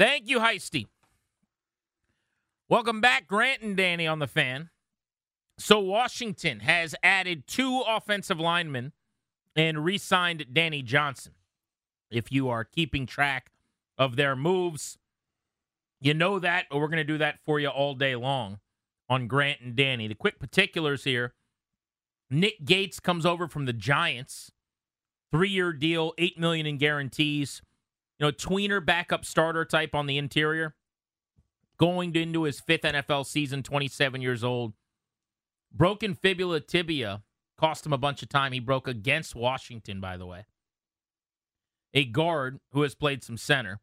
Thank you, Heisty. Welcome back, Grant and Danny on the fan. So Washington has added two offensive linemen and re-signed Danny Johnson. If you are keeping track of their moves, you know that, but we're going to do that for you all day long on Grant and Danny. The quick particulars here. Nick Gates comes over from the Giants. Three-year deal, eight million in guarantees. You know, tweener backup starter type on the interior. Going into his fifth NFL season, 27 years old. Broken fibula tibia cost him a bunch of time. He broke against Washington, by the way. A guard who has played some center.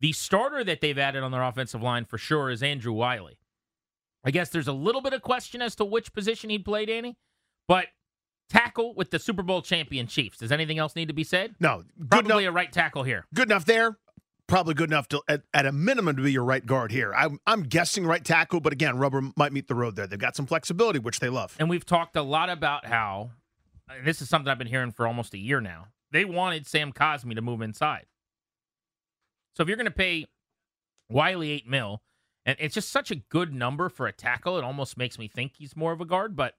The starter that they've added on their offensive line for sure is Andrew Wylie. I guess there's a little bit of question as to which position he'd play, Danny, but tackle with the Super Bowl champion Chiefs. Does anything else need to be said? No, good Probably enough, a right tackle here. good enough there. Probably good enough to at, at a minimum to be your right guard here. I'm I'm guessing right tackle, but again, rubber might meet the road there. They've got some flexibility, which they love. And we've talked a lot about how and this is something I've been hearing for almost a year now. They wanted Sam Cosmi to move inside. So if you're going to pay Wylie eight mil, and it's just such a good number for a tackle, it almost makes me think he's more of a guard. But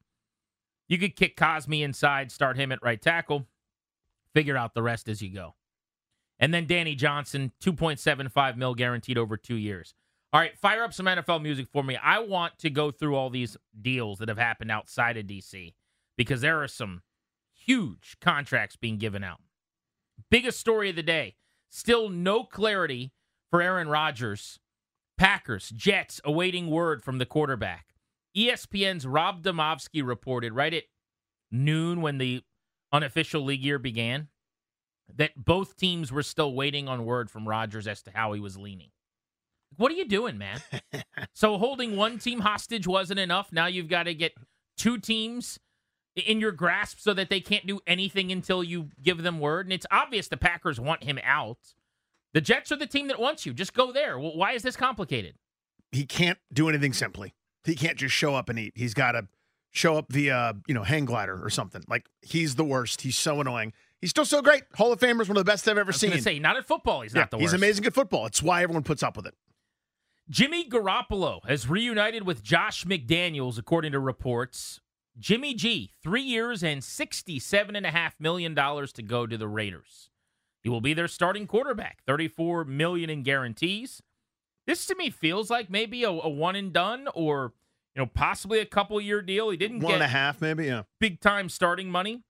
you could kick Cosmi inside, start him at right tackle, figure out the rest as you go. And then Danny Johnson, 2.75 mil guaranteed over two years. All right, fire up some NFL music for me. I want to go through all these deals that have happened outside of DC because there are some huge contracts being given out. Biggest story of the day. Still no clarity for Aaron Rodgers. Packers, Jets awaiting word from the quarterback. ESPN's Rob Demovsky reported right at noon when the unofficial league year began that both teams were still waiting on word from Rodgers as to how he was leaning. What are you doing, man? so holding one team hostage wasn't enough. Now you've got to get two teams in your grasp so that they can't do anything until you give them word. And it's obvious the Packers want him out. The Jets are the team that wants you. Just go there. Well, why is this complicated? He can't do anything simply. He can't just show up and eat. He's got to show up via you know hang glider or something. Like he's the worst. He's so annoying. He's still so great. Hall of Famer's one of the best I've ever seen. say, not at football. He's Yeah, not the worst. he's amazing at football. It's why everyone puts up with it. Jimmy Garoppolo has reunited with Josh McDaniels, according to reports. Jimmy G, three years and $67.5 million to go to the Raiders. He will be their starting quarterback, 34 million in guarantees. This to me feels like maybe a, a one and done or you know possibly a couple year deal. He didn't One get and a half, maybe. Yeah. big time starting money.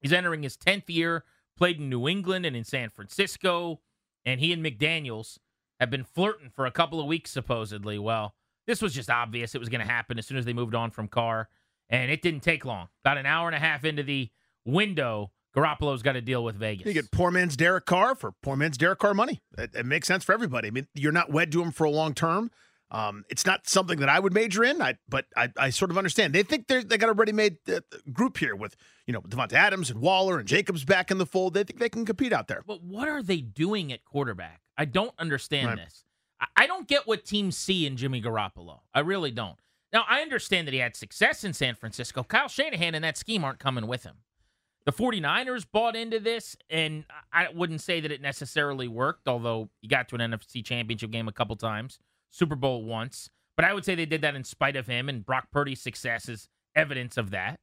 He's entering his 10th year, played in New England and in San Francisco, and he and McDaniels have been flirting for a couple of weeks, supposedly. Well, this was just obvious it was going to happen as soon as they moved on from Carr, and it didn't take long. About an hour and a half into the window, Garoppolo's got to deal with Vegas. You get poor man's Derek Carr for poor man's Derek Carr money. It, it makes sense for everybody. I mean, you're not wed to him for a long term. Um, it's not something that I would major in. I, but I, I sort of understand. They think they're they got a ready-made uh, group here with you know Davante Adams and Waller and Jacobs back in the fold. They think they can compete out there. But what are they doing at quarterback? I don't understand Right. this. I- I don't get what teams see in Jimmy Garoppolo. I really don't. Now, I understand that he had success in San Francisco. Kyle Shanahan and that scheme aren't coming with him. The 49ers bought into this, and I wouldn't say that it necessarily worked, although he got to an NFC championship game a couple times, Super Bowl once. But I would say they did that in spite of him, and Brock Purdy's success is evidence of that.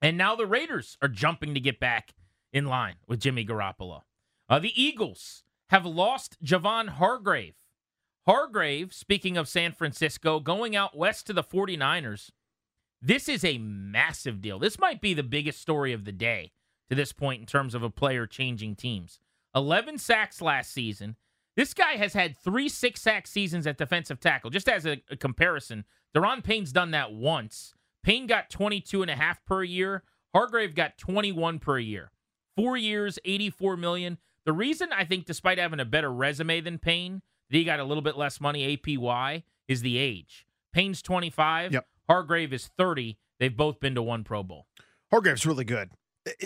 And now the Raiders are jumping to get back in line with Jimmy Garoppolo. Uh, the Eagles have lost Javon Hargrave. Hargrave, speaking of San Francisco, going out west to the 49ers. This is a massive deal. This might be the biggest story of the day to this point in terms of a player changing teams. 11 sacks last season. This guy has had three six sack seasons at defensive tackle. Just as a, a comparison, Daron Payne's done that once. Payne got 22 and a half per year. Hargrave got 21 per year. Four years, 84 million. The reason I think, despite having a better resume than Payne, that he got a little bit less money APY is the age. Payne's 25. Yep. Hargrave is 30. They've both been to one Pro Bowl. Hargrave's really good.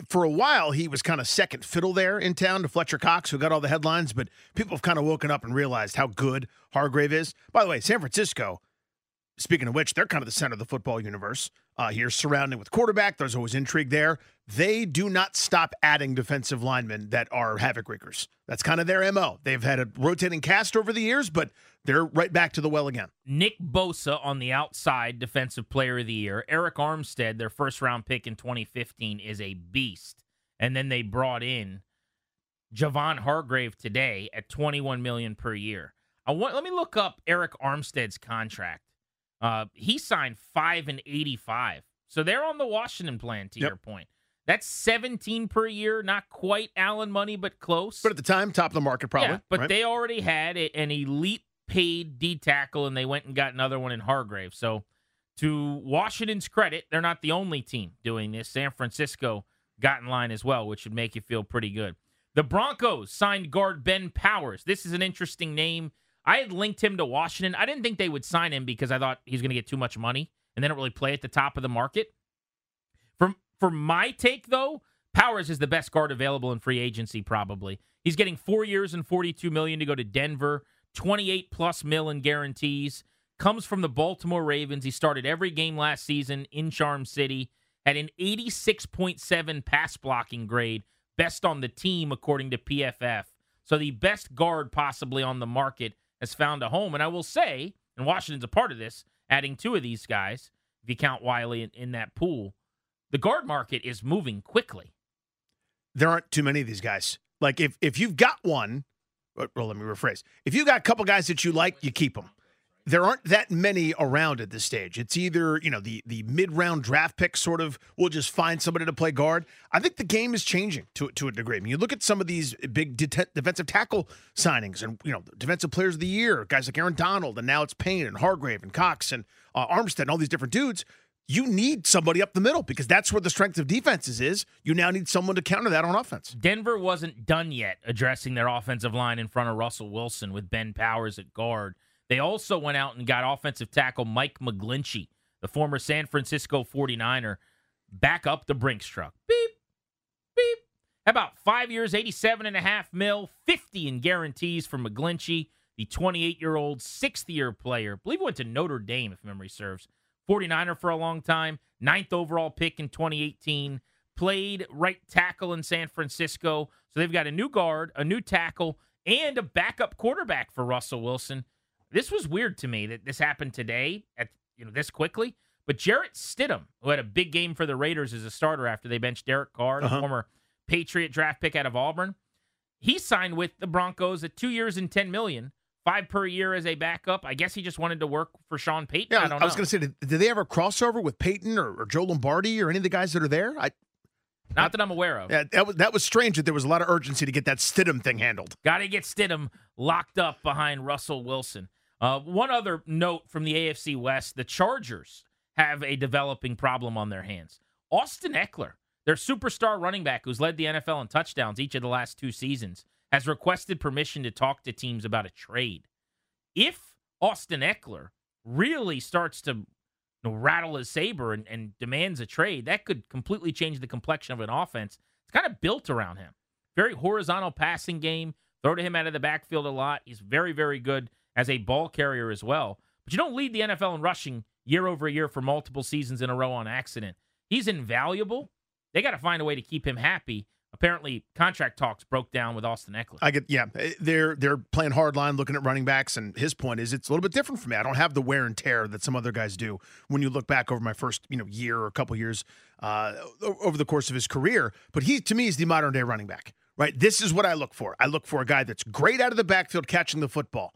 For a while, he was kind of second fiddle there in town to Fletcher Cox, who got all the headlines, but people have kind of woken up and realized how good Hargrave is. By the way, San Francisco, speaking of which, they're kind of the center of the football universe uh, here, surrounding with quarterback. There's always intrigue there. They do not stop adding defensive linemen that are havoc wreakers. That's kind of their MO. They've had a rotating cast over the years, but they're right back to the well again. Nick Bosa on the outside, defensive player of the year. Arik Armstead, their first round pick in 2015, is a beast. And then they brought in Javon Hargrave today at 21 million per year. I want let me look up Arik Armstead's contract. Uh, he signed five and 85. So they're on the Washington plan, to Yep. your point. That's 17 per year, not quite Allen money, but close. But at the time, top of the market, probably. Yeah, but right? they already had a- an elite paid D tackle, and they went and got another one in Hargrave. So, to Washington's credit, they're not the only team doing this. San Francisco got in line as well, which would make you feel pretty good. The Broncos signed guard Ben Powers. This is an interesting name. I had linked him to Washington. I didn't think they would sign him because I thought he's going to get too much money and they don't really play at the top of the market. For for my take though, Powers is the best guard available in free agency probably. He's getting 4 years and 42 million to go to Denver, 28 plus mil in guarantees. Comes from the Baltimore Ravens. He started every game last season in Charm City. Had an 86.7 pass blocking grade, best on the team according to PFF. So the best guard possibly on the market has found a home. And I will say, and Washington's a part of this, adding two of these guys, if you count Wylie in, in that pool, the guard market is moving quickly. there aren't too many of these guys. Like if if you've got one, well, let me rephrase. If you got a couple guys that you like, you keep them. There aren't that many around at this stage. It's either you know the the mid round draft pick sort of. We'll just find somebody to play guard. I think the game is changing to to a degree. I mean, you look at some of these big defensive tackle signings, and you know defensive players of the year, guys like Aaron Donald, and now it's Payne and Hargrave and Cox and uh, Armstead and all these different dudes you need somebody up the middle because that's where the strength of defenses is. You now need someone to counter that on offense. Denver wasn't done yet addressing their offensive line in front of Russell Wilson with Ben Powers at guard. They also went out and got offensive tackle Mike McGlinchey, the former San Francisco 49er, back up the Brinks truck. Beep, beep. About five years, 87 and a half mil, 50 in guarantees for McGlinchey, the 28 year old sixth year player. I believe went to Notre Dame, if memory serves. 49er for a long time, ninth overall pick in 2018, played right tackle in San Francisco. So they've got a new guard, a new tackle, and a backup quarterback for Russell Wilson. This was weird to me that this happened today at you know this quickly. But Jarrett Stidham, who had a big game for the Raiders as a starter after they benched Derek Carr, the Uh-huh. former Patriot draft pick out of Auburn, he signed with the Broncos at two years and ten million, five per year as a backup. I guess he just wanted to work for Sean Payton. Yeah, I don't I was going to say, did, did they ever crossover with Payton or, or Joe Lombardi or any of the guys that are there? I, Not that I'm aware of. yeah, that was that was strange that there was a lot of urgency to get that Stidham thing handled. Got to get Stidham locked up behind Russell Wilson. Uh, one other note from the AFC West the Chargers have a developing problem on their hands. Austin Ekeler, their superstar running back who's led the NFL in touchdowns each of the last two seasons, has requested permission to talk to teams about a trade. If Austin Ekeler really starts to you know, rattle his saber and, and demands a trade, that could completely change the complexion of an offense. It's kind of built around him. Very horizontal passing game. Throw to him out of the backfield a lot. He's very, very good as a ball carrier as well. But you don't lead the NFL in rushing year over year for multiple seasons in a row on accident. He's invaluable. They got to find a way to keep him happy. Apparently, contract talks broke down with Austin Ekeler. I get yeah, eh, they're they're playing hard line, looking at running backs, and his point is it's a little bit different for me. I don't have the wear and tear that some other guys do. When you look back over my first you know year or a couple years uh, over the course of his career, but he to me is the modern day running back. Right, this is what I look for. I look for a guy that's great out of the backfield catching the football.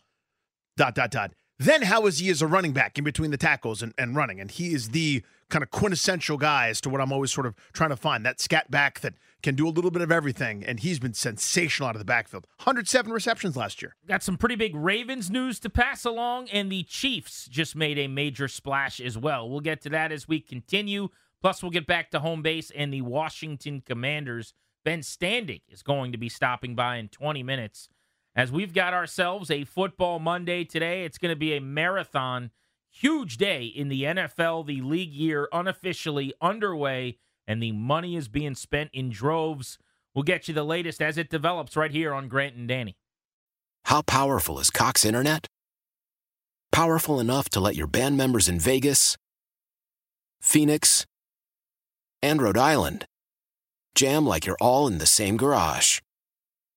Dot dot dot. Then how is he as a running back in between the tackles and, and running? And he is the kind of quintessential guy as to what I'm always sort of trying to find. That scat back that can do a little bit of everything. And he's been sensational out of the backfield. 107 receptions last year. Got some pretty big Ravens news to pass along, and the Chiefs just made a major splash as well. We'll get to that as we continue. Plus, we'll get back to home base and the Washington Commanders Ben Standig is going to be stopping by in 20 minutes as we've got ourselves a football Monday today. It's going to be a marathon, huge day in the NFL. The league year unofficially underway, and the money is being spent in droves. We'll get you the latest as it develops right here on Grant and Danny. How powerful is Cox Internet? Powerful enough to let your band members in Vegas, Phoenix, and Rhode Island jam like you're all in the same garage.